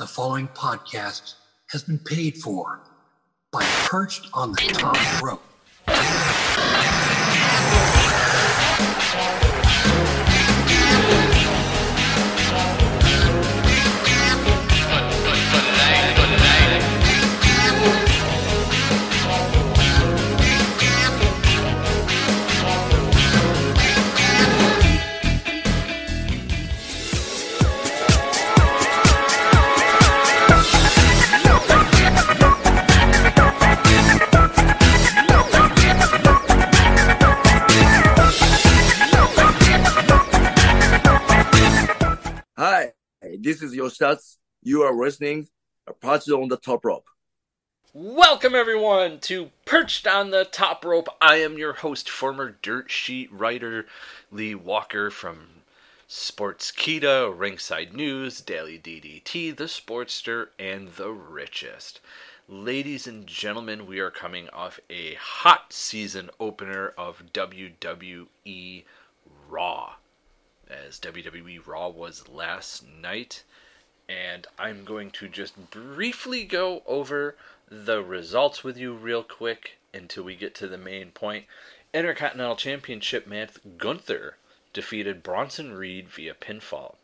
The following podcast has been paid for by Perched on the Top Rope. This is your shots. You are listening to Perched on the Top Rope. Welcome, everyone, to Perched on the Top Rope. I am your host, former dirt sheet writer Lee Walker from Sportskeeda, Ringside News, Daily DDT, The Sportster, and The Richest. Ladies and gentlemen, we are coming off a hot season opener of WWE Raw as WWE Raw was last night. And I'm going to just briefly go over the results with you real quick until we get to the main point. Intercontinental Championship match Gunther defeated Bronson Reed via pinfall.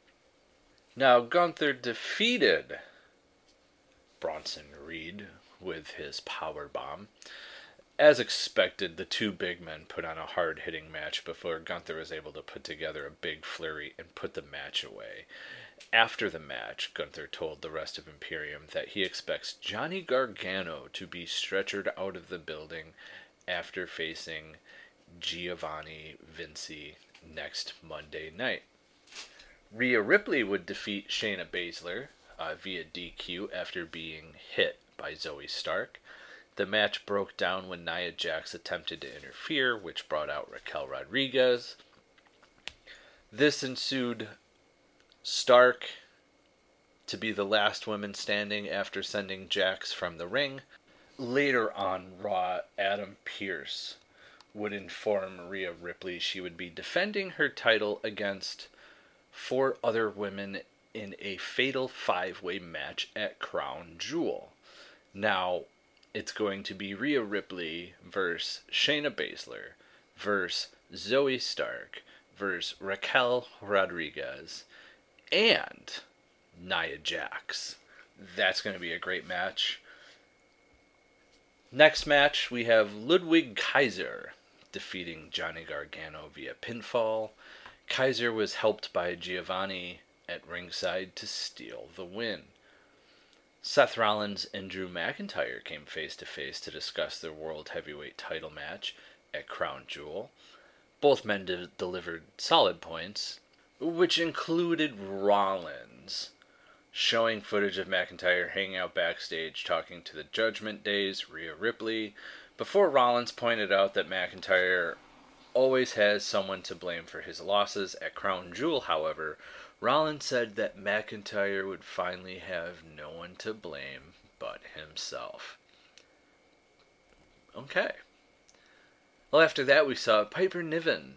Now, Gunther defeated Bronson Reed with his power bomb. As expected, the two big men put on a hard hitting match before Gunther was able to put together a big flurry and put the match away. After the match, Gunther told the rest of Imperium that he expects Johnny Gargano to be stretchered out of the building after facing Giovanni Vinci next Monday night. Rhea Ripley would defeat Shayna Baszler uh, via DQ after being hit by Zoey Stark. The match broke down when Nia Jax attempted to interfere, which brought out Raquel Rodriguez. This ensued Stark to be the last woman standing after sending Jax from the ring. Later on Raw, Adam Pearce would inform Rhea Ripley she would be defending her title against four other women in a fatal five way match at Crown Jewel. Now, it's going to be Rhea Ripley versus Shayna Baszler versus Zoey Stark versus Raquel Rodriguez and Nia Jax. That's going to be a great match. Next match, we have Ludwig Kaiser defeating Johnny Gargano via pinfall. Kaiser was helped by Giovanni at ringside to steal the win. Seth Rollins and Drew McIntyre came face to face to discuss their World Heavyweight title match at Crown Jewel. Both men de- delivered solid points, which included Rollins showing footage of McIntyre hanging out backstage talking to the Judgment Days, Rhea Ripley, before Rollins pointed out that McIntyre always has someone to blame for his losses. At Crown Jewel, however, Rollins said that McIntyre would finally have no one to blame but himself. Okay. Well, after that, we saw Piper Niven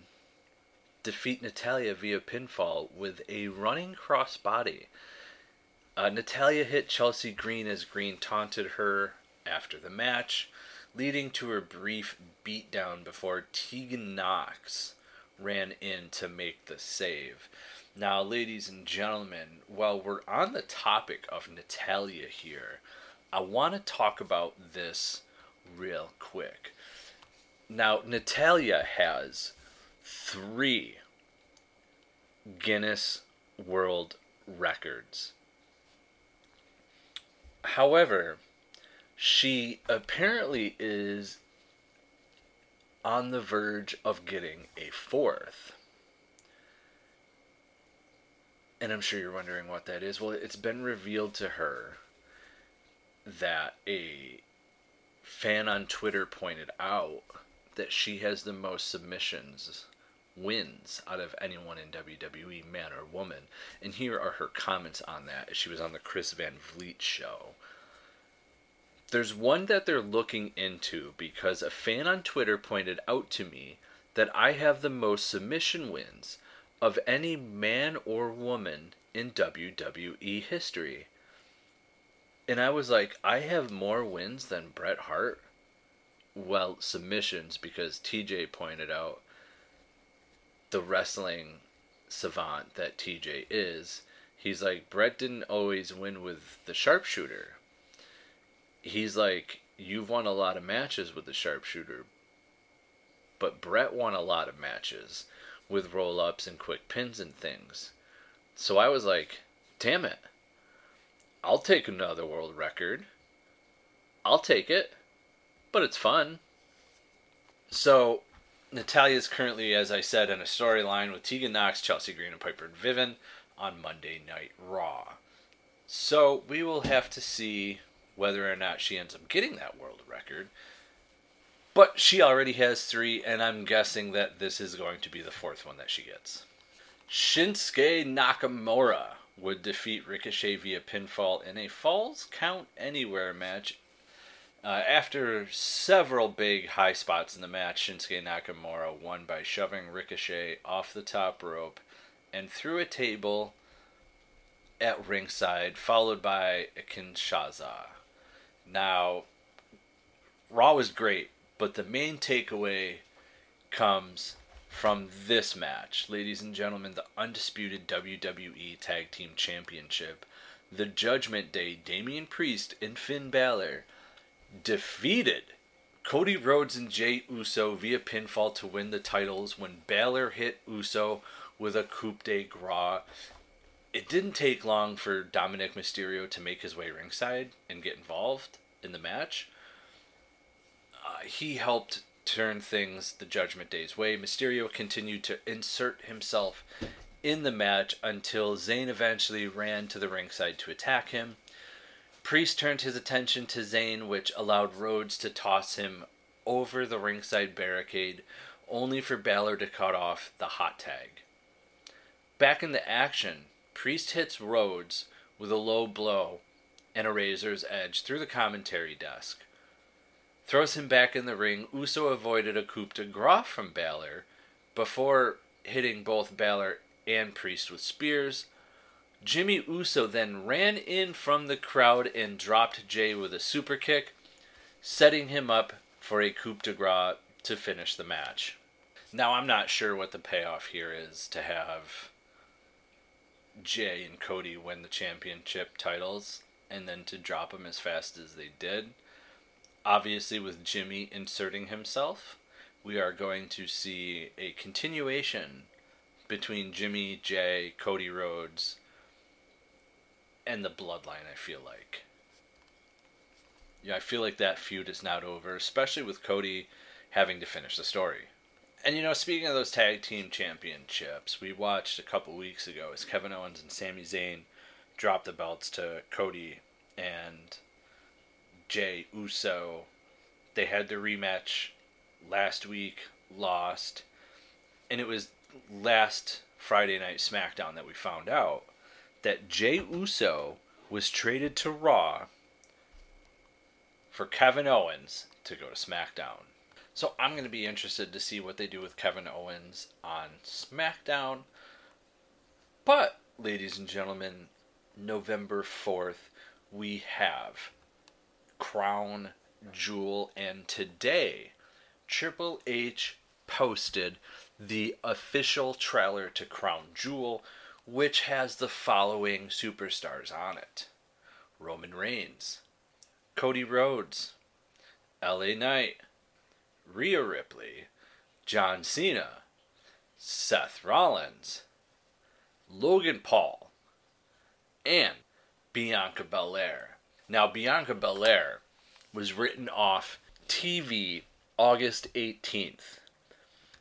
defeat Natalya via pinfall with a running crossbody. Uh, Natalya hit Chelsea Green as Green taunted her after the match, leading to a brief beatdown before Tegan Knox ran in to make the save. Now, ladies and gentlemen, while we're on the topic of Natalya here, I want to talk about this real quick. Now, Natalya has three Guinness World Records. However, she apparently is on the verge of getting a fourth. And I'm sure you're wondering what that is. Well, it's been revealed to her that a fan on Twitter pointed out that she has the most submissions wins out of anyone in WWE, man or woman. And here are her comments on that. She was on the Chris Van Vliet show. There's one that they're looking into because a fan on Twitter pointed out to me that I have the most submission wins of any man or woman in WWE history. And I was like, I have more wins than Bret Hart. Well, submissions, because TJ pointed out the wrestling savant that TJ is. He's like, Bret didn't always win with the sharpshooter. He's like, You've won a lot of matches with the sharpshooter, but Bret won a lot of matches with roll ups and quick pins and things. So I was like, damn it. I'll take another world record. I'll take it. But it's fun. So Natalya's currently, as I said, in a storyline with Tegan Knox, Chelsea Green, and Piper Niven on Monday Night Raw. So we will have to see whether or not she ends up getting that world record. But she already has three, and I'm guessing that this is going to be the fourth one that she gets. Shinsuke Nakamura would defeat Ricochet via pinfall in a Falls Count Anywhere match. Uh, after several big high spots in the match, Shinsuke Nakamura won by shoving Ricochet off the top rope and through a table at ringside, followed by a Kinshasa. Now, Raw was great, but the main takeaway comes from this match. Ladies and gentlemen, the undisputed WWE Tag Team Championship. The Judgment Day, Damian Priest and Finn Balor defeated Cody Rhodes and Jey Uso via pinfall to win the titles when Balor hit Uso with a coup de grace. It didn't take long for Dominic Mysterio to make his way ringside and get involved in the match. Uh, he helped turn things the Judgment Day's way. Mysterio continued to insert himself in the match until Zayn eventually ran to the ringside to attack him. Priest turned his attention to Zayn, which allowed Rhodes to toss him over the ringside barricade, only for Balor to cut off the hot tag. Back in the action, Priest hits Rhodes with a low blow and a razor's edge through the commentary desk. Throws him back in the ring. Uso avoided a coup de grace from Balor before hitting both Balor and Priest with spears. Jimmy Uso then ran in from the crowd and dropped Jey with a super kick, setting him up for a coup de grace to finish the match. Now, I'm not sure what the payoff here is to have Jey and Cody win the championship titles and then to drop them as fast as they did. Obviously, with Jimmy inserting himself, we are going to see a continuation between Jimmy, Jey, Cody Rhodes, and the bloodline, I feel like. Yeah, I feel like that feud is not over, especially with Cody having to finish the story. And you know, speaking of those tag team championships, we watched a couple weeks ago as Kevin Owens and Sami Zayn dropped the belts to Cody and Jey Uso. They had their rematch last week, lost, and it was last Friday night SmackDown that we found out that Jey Uso was traded to Raw for Kevin Owens to go to SmackDown. So I'm going to be interested to see what they do with Kevin Owens on SmackDown. But, ladies and gentlemen, November 4th, we have Crown Jewel, and today Triple H posted the official trailer to Crown Jewel, which has the following superstars on it Roman Reigns, Cody Rhodes, LA Knight, Rhea Ripley, John Cena, Seth Rollins, Logan Paul, and Bianca Belair. Now, Bianca Belair was written off TV August 18th.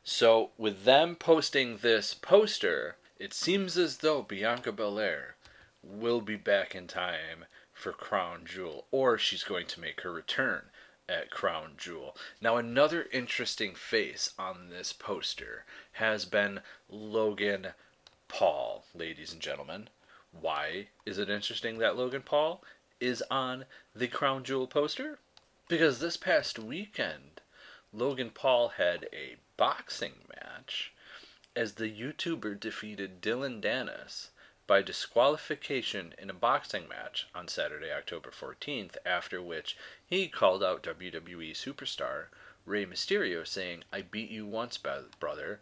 So, with them posting this poster, it seems as though Bianca Belair will be back in time for Crown Jewel, or she's going to make her return at Crown Jewel. Now, another interesting face on this poster has been Logan Paul, ladies and gentlemen. Why is it interesting that Logan Paul is on the Crown Jewel poster? Because this past weekend, Logan Paul had a boxing match as the YouTuber defeated Dillon Danis by disqualification in a boxing match on Saturday, October 14th, after which he called out WWE superstar Rey Mysterio, saying, I beat you once, brother.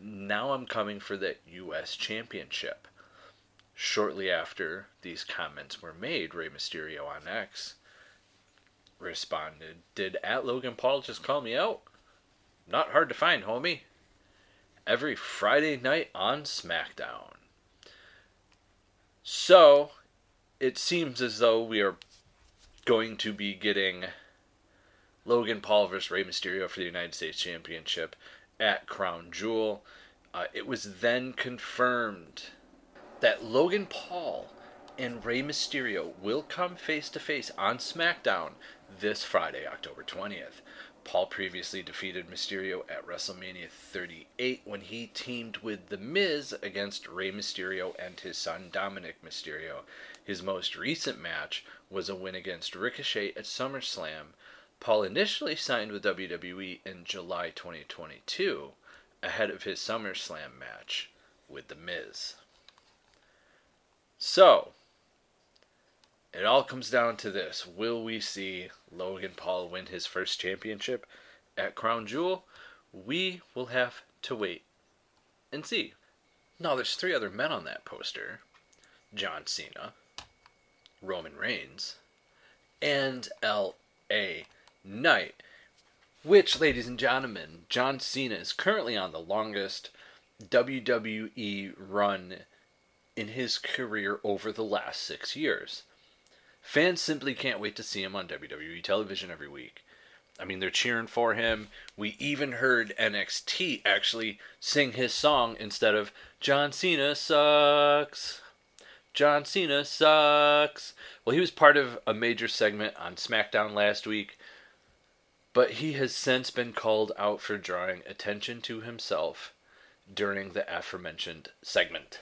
Now I'm coming for the U.S. Championship. Shortly after these comments were made, Rey Mysterio on X responded, Did at Logan Paul just call me out? Not hard to find, homie. Every Friday night on SmackDown. So, it seems as though we are going to be getting Logan Paul versus Rey Mysterio for the United States Championship at Crown Jewel. Uh, it was then confirmed that Logan Paul and Rey Mysterio will come face to face on SmackDown this Friday, October 20th. Paul previously defeated Mysterio at WrestleMania 38 when he teamed with The Miz against Rey Mysterio and his son Dominic Mysterio. His most recent match was a win against Ricochet at SummerSlam. Paul initially signed with WWE in July 2022 ahead of his SummerSlam match with The Miz. So, it all comes down to this Will we see Logan Paul win his first championship at Crown Jewel? We will have to wait and see. Now, there's three other men on that poster John Cena, Roman Reigns, and L.A. Knight. Which, ladies and gentlemen, John Cena is currently on the longest WWE run in his career over the last six years. Fans simply can't wait to see him on WWE television every week. I mean, they're cheering for him. We even heard NXT actually sing his song instead of John Cena sucks. John Cena sucks. Well, he was part of a major segment on SmackDown last week, but he has since been called out for drawing attention to himself during the aforementioned segment.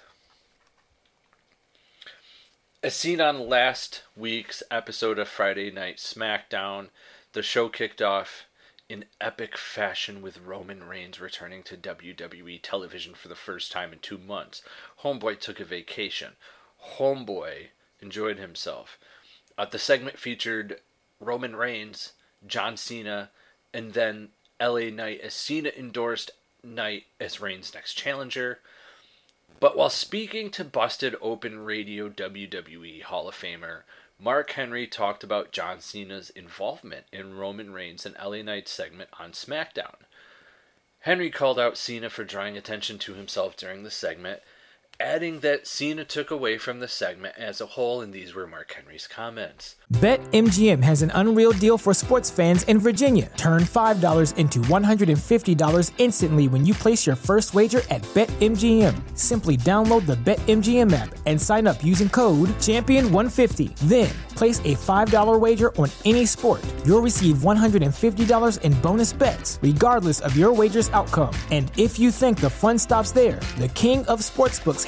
As seen on last week's episode of Friday Night SmackDown, the show kicked off in epic fashion with Roman Reigns returning to WWE television for the first time in two months. Homeboy took a vacation. Homeboy enjoyed himself. Uh, the segment featured Roman Reigns, John Cena, and then LA Knight as Cena endorsed Knight as Reigns' next challenger. But while speaking to Busted Open Radio WWE Hall of Famer Mark Henry talked about John Cena's involvement in Roman Reigns and LA Knight's segment on SmackDown. Henry called out Cena for drawing attention to himself during the segment adding that Cena took away from the segment as a whole, and these were Mark Henry's comments. BetMGM has an unreal deal for sports fans in Virginia. Turn $5 into $150 instantly when you place your first wager at BetMGM. Simply download the BetMGM app and sign up using code Champion150. Then, place a $5 wager on any sport. You'll receive $150 in bonus bets, regardless of your wager's outcome. And if you think the fun stops there, the king of sportsbooks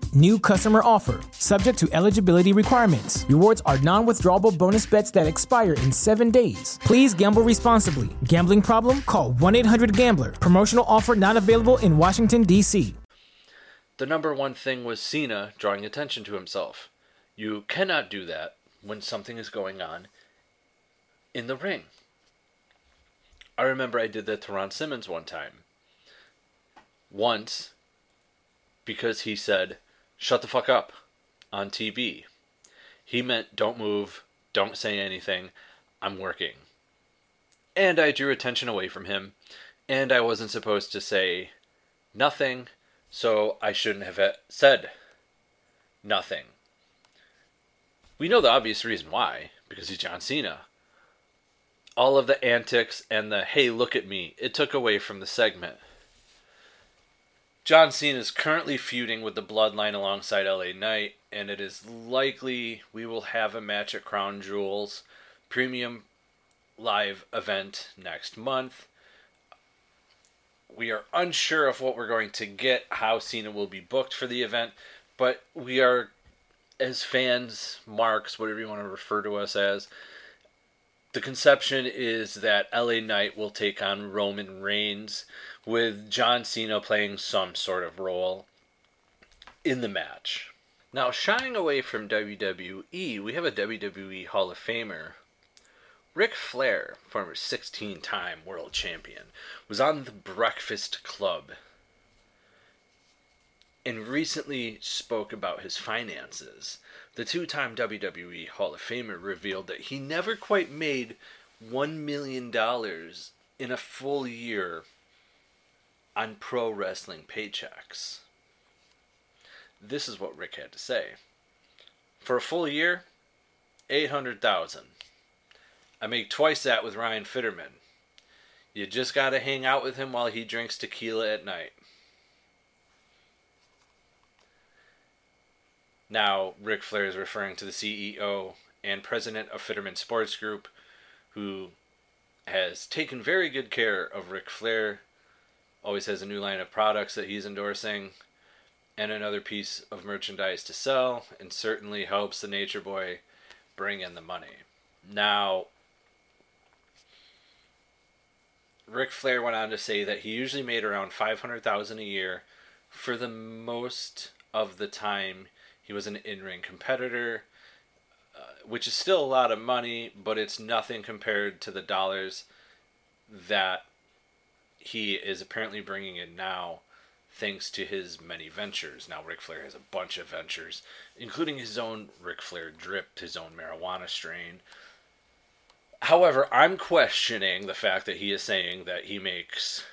New customer offer. Subject to eligibility requirements. Rewards are non withdrawable bonus bets that expire in seven days. Please gamble responsibly. Gambling problem? Call 1 800 Gambler. Promotional offer not available in Washington, D.C. The number one thing was Cena drawing attention to himself. You cannot do that when something is going on in the ring. I remember I did that to Ron Simmons one time. Once, because he said, shut the fuck up on TV. He meant don't move, don't say anything, I'm working. And I drew attention away from him, and I wasn't supposed to say nothing, so I shouldn't have said nothing. We know the obvious reason why, because he's John Cena all of the antics and the hey, look at me, it took away from the segment. John Cena is currently feuding with the Bloodline alongside LA Knight, and it is likely we will have a match at Crown Jewels premium live event next month. We are unsure of what we're going to get, how Cena will be booked for the event, but we are, as fans, marks, whatever you want to refer to us as, the conception is that LA Knight will take on Roman Reigns with John Cena playing some sort of role in the match. Now, shying away from WWE, we have a WWE Hall of Famer. Ric Flair, former 16 time world champion, was on the Breakfast Club and recently spoke about his finances. The two time WWE Hall of Famer revealed that he never quite made $1 million in a full year on pro wrestling paychecks. This is what Ric had to say. For a full year, 800,000. I make twice that with Ryan Fitterman. You just got to hang out with him while he drinks tequila at night. Now, Ric Flair is referring to the CEO and president of Fitterman Sports Group, who has taken very good care of Ric Flair, always has a new line of products that he's endorsing, and another piece of merchandise to sell, and certainly helps the Nature Boy bring in the money. Now, Ric Flair went on to say that he usually made around 500,000 a year for the most of the time he was an in-ring competitor, uh, which is still a lot of money, but it's nothing compared to the dollars that he is apparently bringing in now thanks to his many ventures. Now, Ric Flair has a bunch of ventures, including his own Ric Flair drip, his own marijuana strain. However, I'm questioning the fact that he is saying that he makes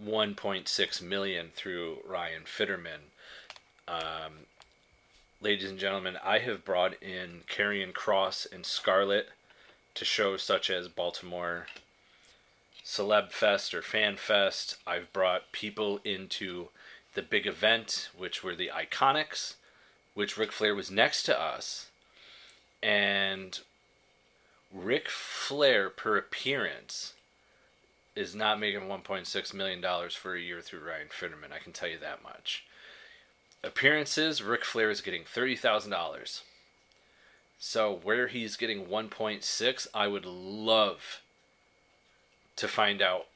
1.6 million through Ryan Fitterman. Um, ladies and gentlemen, I have brought in Karrion Kross and Scarlett to shows such as Baltimore Celeb Fest or Fan Fest. I've brought people into the big event, which were the Iconics, which Ric Flair was next to us. And Ric Flair per appearance is not making $1.6 million for a year through Ryan Fitterman. I can tell you that much. Appearances, Ric Flair is getting $30,000. So where he's getting 1.6, I would love to find out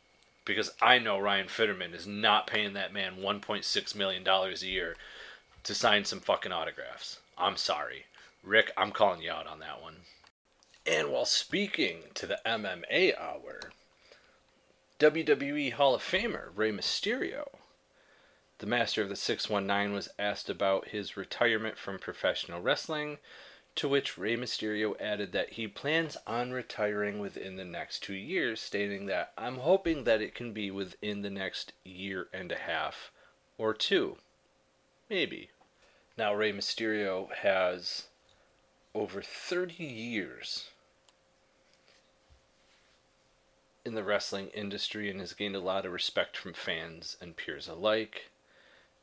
because I know Ryan Fitterman is not paying that man 1.6 million dollars a year to sign some fucking autographs. I'm sorry. Ric, I'm calling you out on that one. And while speaking to the MMA Hour, WWE Hall of Famer Rey Mysterio, the master of the 619, was asked about his retirement from professional wrestling, to which Rey Mysterio added that he plans on retiring within the next two years, stating that I'm hoping that it can be within the next year and a half or two. Maybe. Now, Rey Mysterio has over 30 years in the wrestling industry and has gained a lot of respect from fans and peers alike.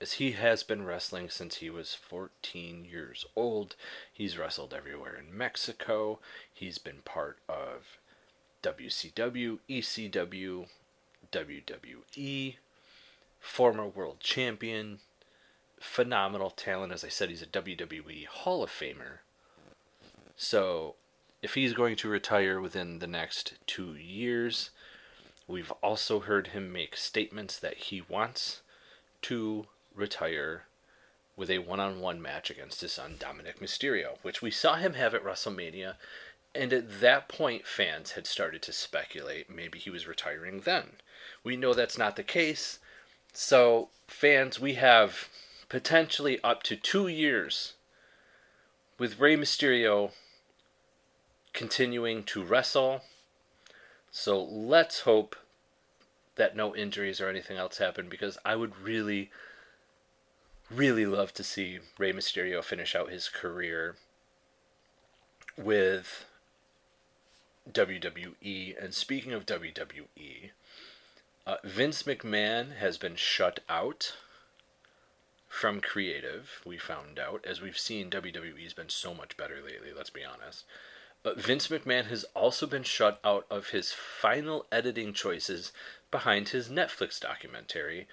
As he has been wrestling since he was 14 years old, he's wrestled everywhere in Mexico. He's been part of WCW, ECW, WWE, former world champion, phenomenal talent. As I said, he's a WWE Hall of Famer. So if he's going to retire within the next two years, we've also heard him make statements that he wants to retire with a one on one match against his son Dominic Mysterio, which we saw him have at WrestleMania. And at that point, fans had started to speculate maybe he was retiring then. We know that's not the case. So, fans, we have potentially up to two years with Rey Mysterio continuing to wrestle. So let's hope that no injuries or anything else happen because I would really, really love to see Rey Mysterio finish out his career with WWE. And speaking of WWE, uh, Vince McMahon has been shut out from creative, we found out, as we've seen WWE's been so much better lately, let's be honest. But Vince McMahon has also been shut out of his final editing choices behind his Netflix documentary,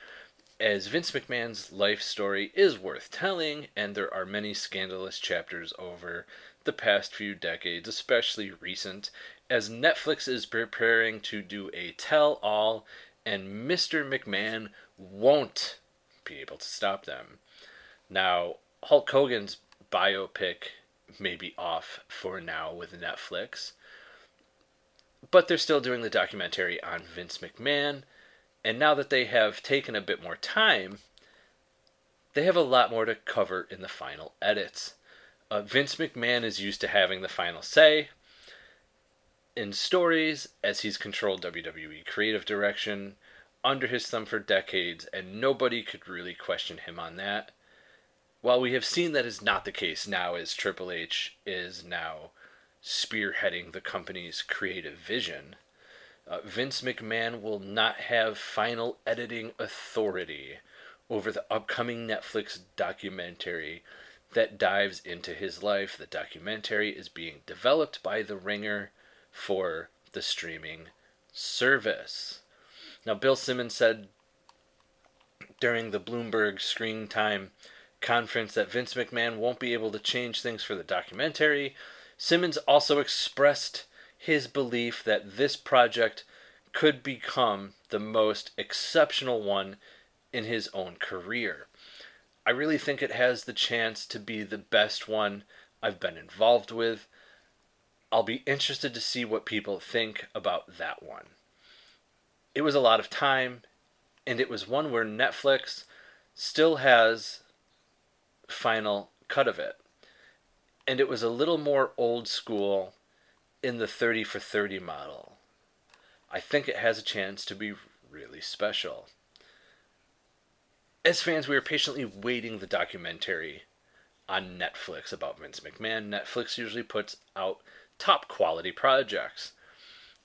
as Vince McMahon's life story is worth telling, and there are many scandalous chapters over the past few decades, especially recent, as Netflix is preparing to do a tell all, and Mr. McMahon won't be able to stop them. Now, Hulk Hogan's biopic may be off for now with Netflix, but they're still doing the documentary on Vince McMahon. And now that they have taken a bit more time, they have a lot more to cover in the final edits. Uh, Vince McMahon is used to having the final say in stories as he's controlled WWE creative direction under his thumb for decades, and nobody could really question him on that. While we have seen that is not the case now, as Triple H is now spearheading the company's creative vision, uh, Vince McMahon will not have final editing authority over the upcoming Netflix documentary that dives into his life. The documentary is being developed by The Ringer for the streaming service. Now, Bill Simmons said during the Bloomberg Screen Time conference that Vince McMahon won't be able to change things for the documentary. Simmons also expressed his belief that this project could become the most exceptional one in his own career. I really think it has the chance to be the best one I've been involved with. I'll be interested to see what people think about that one. It was a lot of time, and it was one where Netflix still has final cut of it. And it was a little more old school in the 30 for 30 model. I think it has a chance to be really special. As fans, we are patiently waiting the documentary on Netflix about Vince McMahon. Netflix usually puts out top quality projects,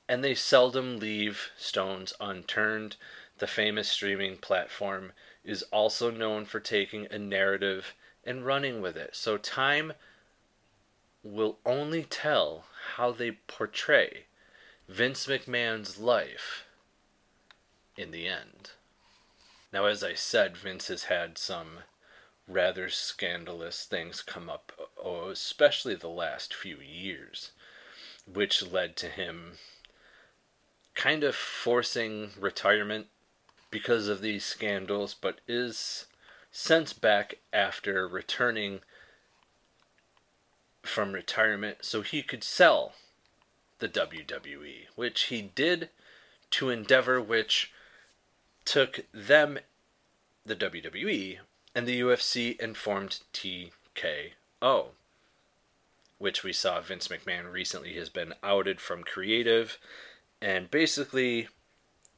and they seldom leave stones unturned. The famous streaming platform is also known for taking a narrative and running with it. So time will only tell how they portray Vince McMahon's life in the end. Now, as I said, Vince has had some rather scandalous things come up, especially the last few years, which led to him kind of forcing retirement because of these scandals, but is sent back after returning from retirement so he could sell the WWE, which he did to Endeavor, which took them, the WWE, and the UFC and formed TKO, which we saw Vince McMahon recently has been outed from creative and basically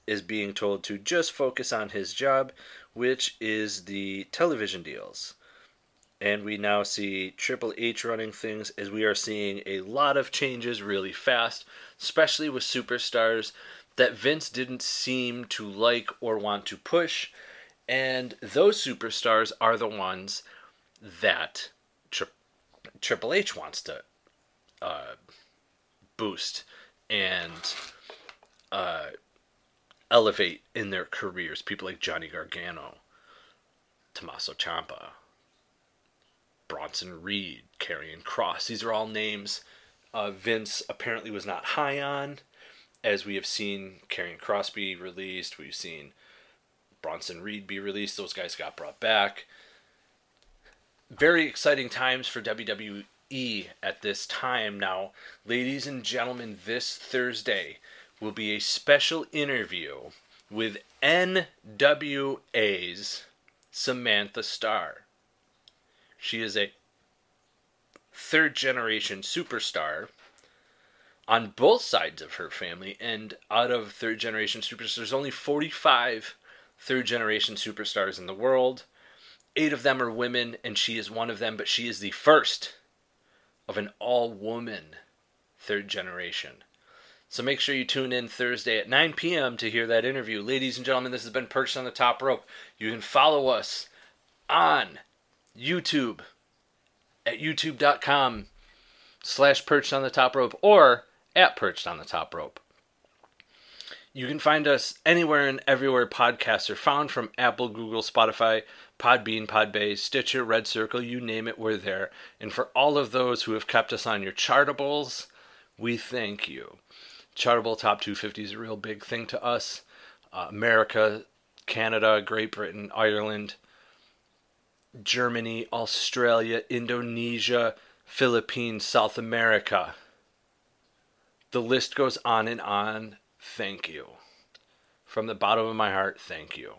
is being told to just focus on his job, which is the television deals. And we now see Triple H running things as we are seeing a lot of changes really fast, especially with superstars that Vince didn't seem to like or want to push. And those superstars are the ones that Tri- Triple H wants to uh, boost and uh, elevate in their careers. People like Johnny Gargano, Tommaso Ciampa, Bronson Reed, Karrion Kross. These are all names uh, Vince apparently was not high on. As we have seen Karrion Kross be released, we've seen Bronson Reed be released. Those guys got brought back. Very exciting times for WWE at this time. Now, ladies and gentlemen, this Thursday, will be a special interview with NWA's Samantha Starr. She is a third generation superstar on both sides of her family, and out of third generation superstars, there's only 45 third generation superstars in the world. Eight of them are women, and she is one of them, but she is the first of an all woman third generation. So make sure you tune in Thursday at 9 p.m. to hear that interview. Ladies and gentlemen, this has been Perched on the Top Rope. You can follow us on YouTube at youtube.com slash perched on the top rope or at perched on the top rope. You can find us anywhere and everywhere podcasts are found from Apple, Google, Spotify, Podbean, Podbay, Stitcher, Red Circle, you name it, we're there. And for all of those who have kept us on your chartables, we thank you. Chartable Top 250 is a real big thing to us. Uh, America, Canada, Great Britain, Ireland, Germany, Australia, Indonesia, Philippines, South America. The list goes on and on. Thank you. From the bottom of my heart, thank you.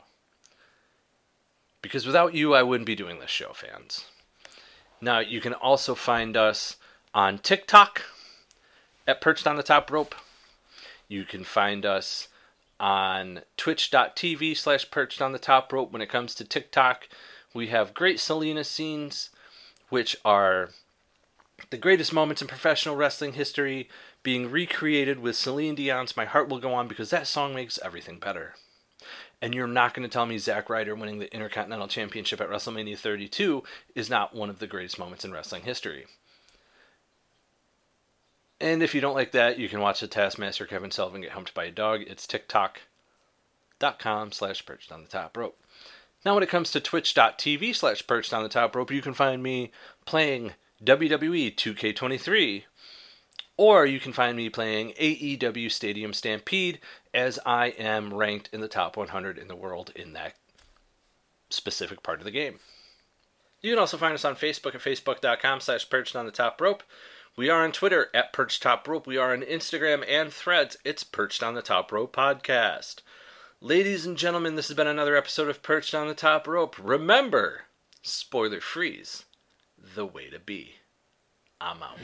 Because without you, I wouldn't be doing this show, fans. Now, you can also find us on TikTok at Perched on the Top Rope. You can find us on twitch.tv slash perched on the top rope when it comes to TikTok. We have great Selena scenes, which are the greatest moments in professional wrestling history being recreated with Celine Dion's My Heart Will Go On because that song makes everything better. And you're not going to tell me Zack Ryder winning the Intercontinental Championship at WrestleMania 32 is not one of the greatest moments in wrestling history. And if you don't like that, you can watch the Taskmaster Kevin Sullivan get humped by a dog. It's tiktok.com slash perched on the top rope. Now, when it comes to twitch.tv slash perched on the top rope, you can find me playing WWE 2K23. Or you can find me playing AEW Stadium Stampede as I am ranked in the top 100 in the world in that specific part of the game. You can also find us on Facebook at facebook.com slash perched on the top rope. We are on Twitter at Perched Top Rope. We are on Instagram and Threads. It's Perched on the Top Rope Podcast. Ladies and gentlemen, this has been another episode of Perched on the Top Rope. Remember, spoiler freeze, the way to be. I'm out.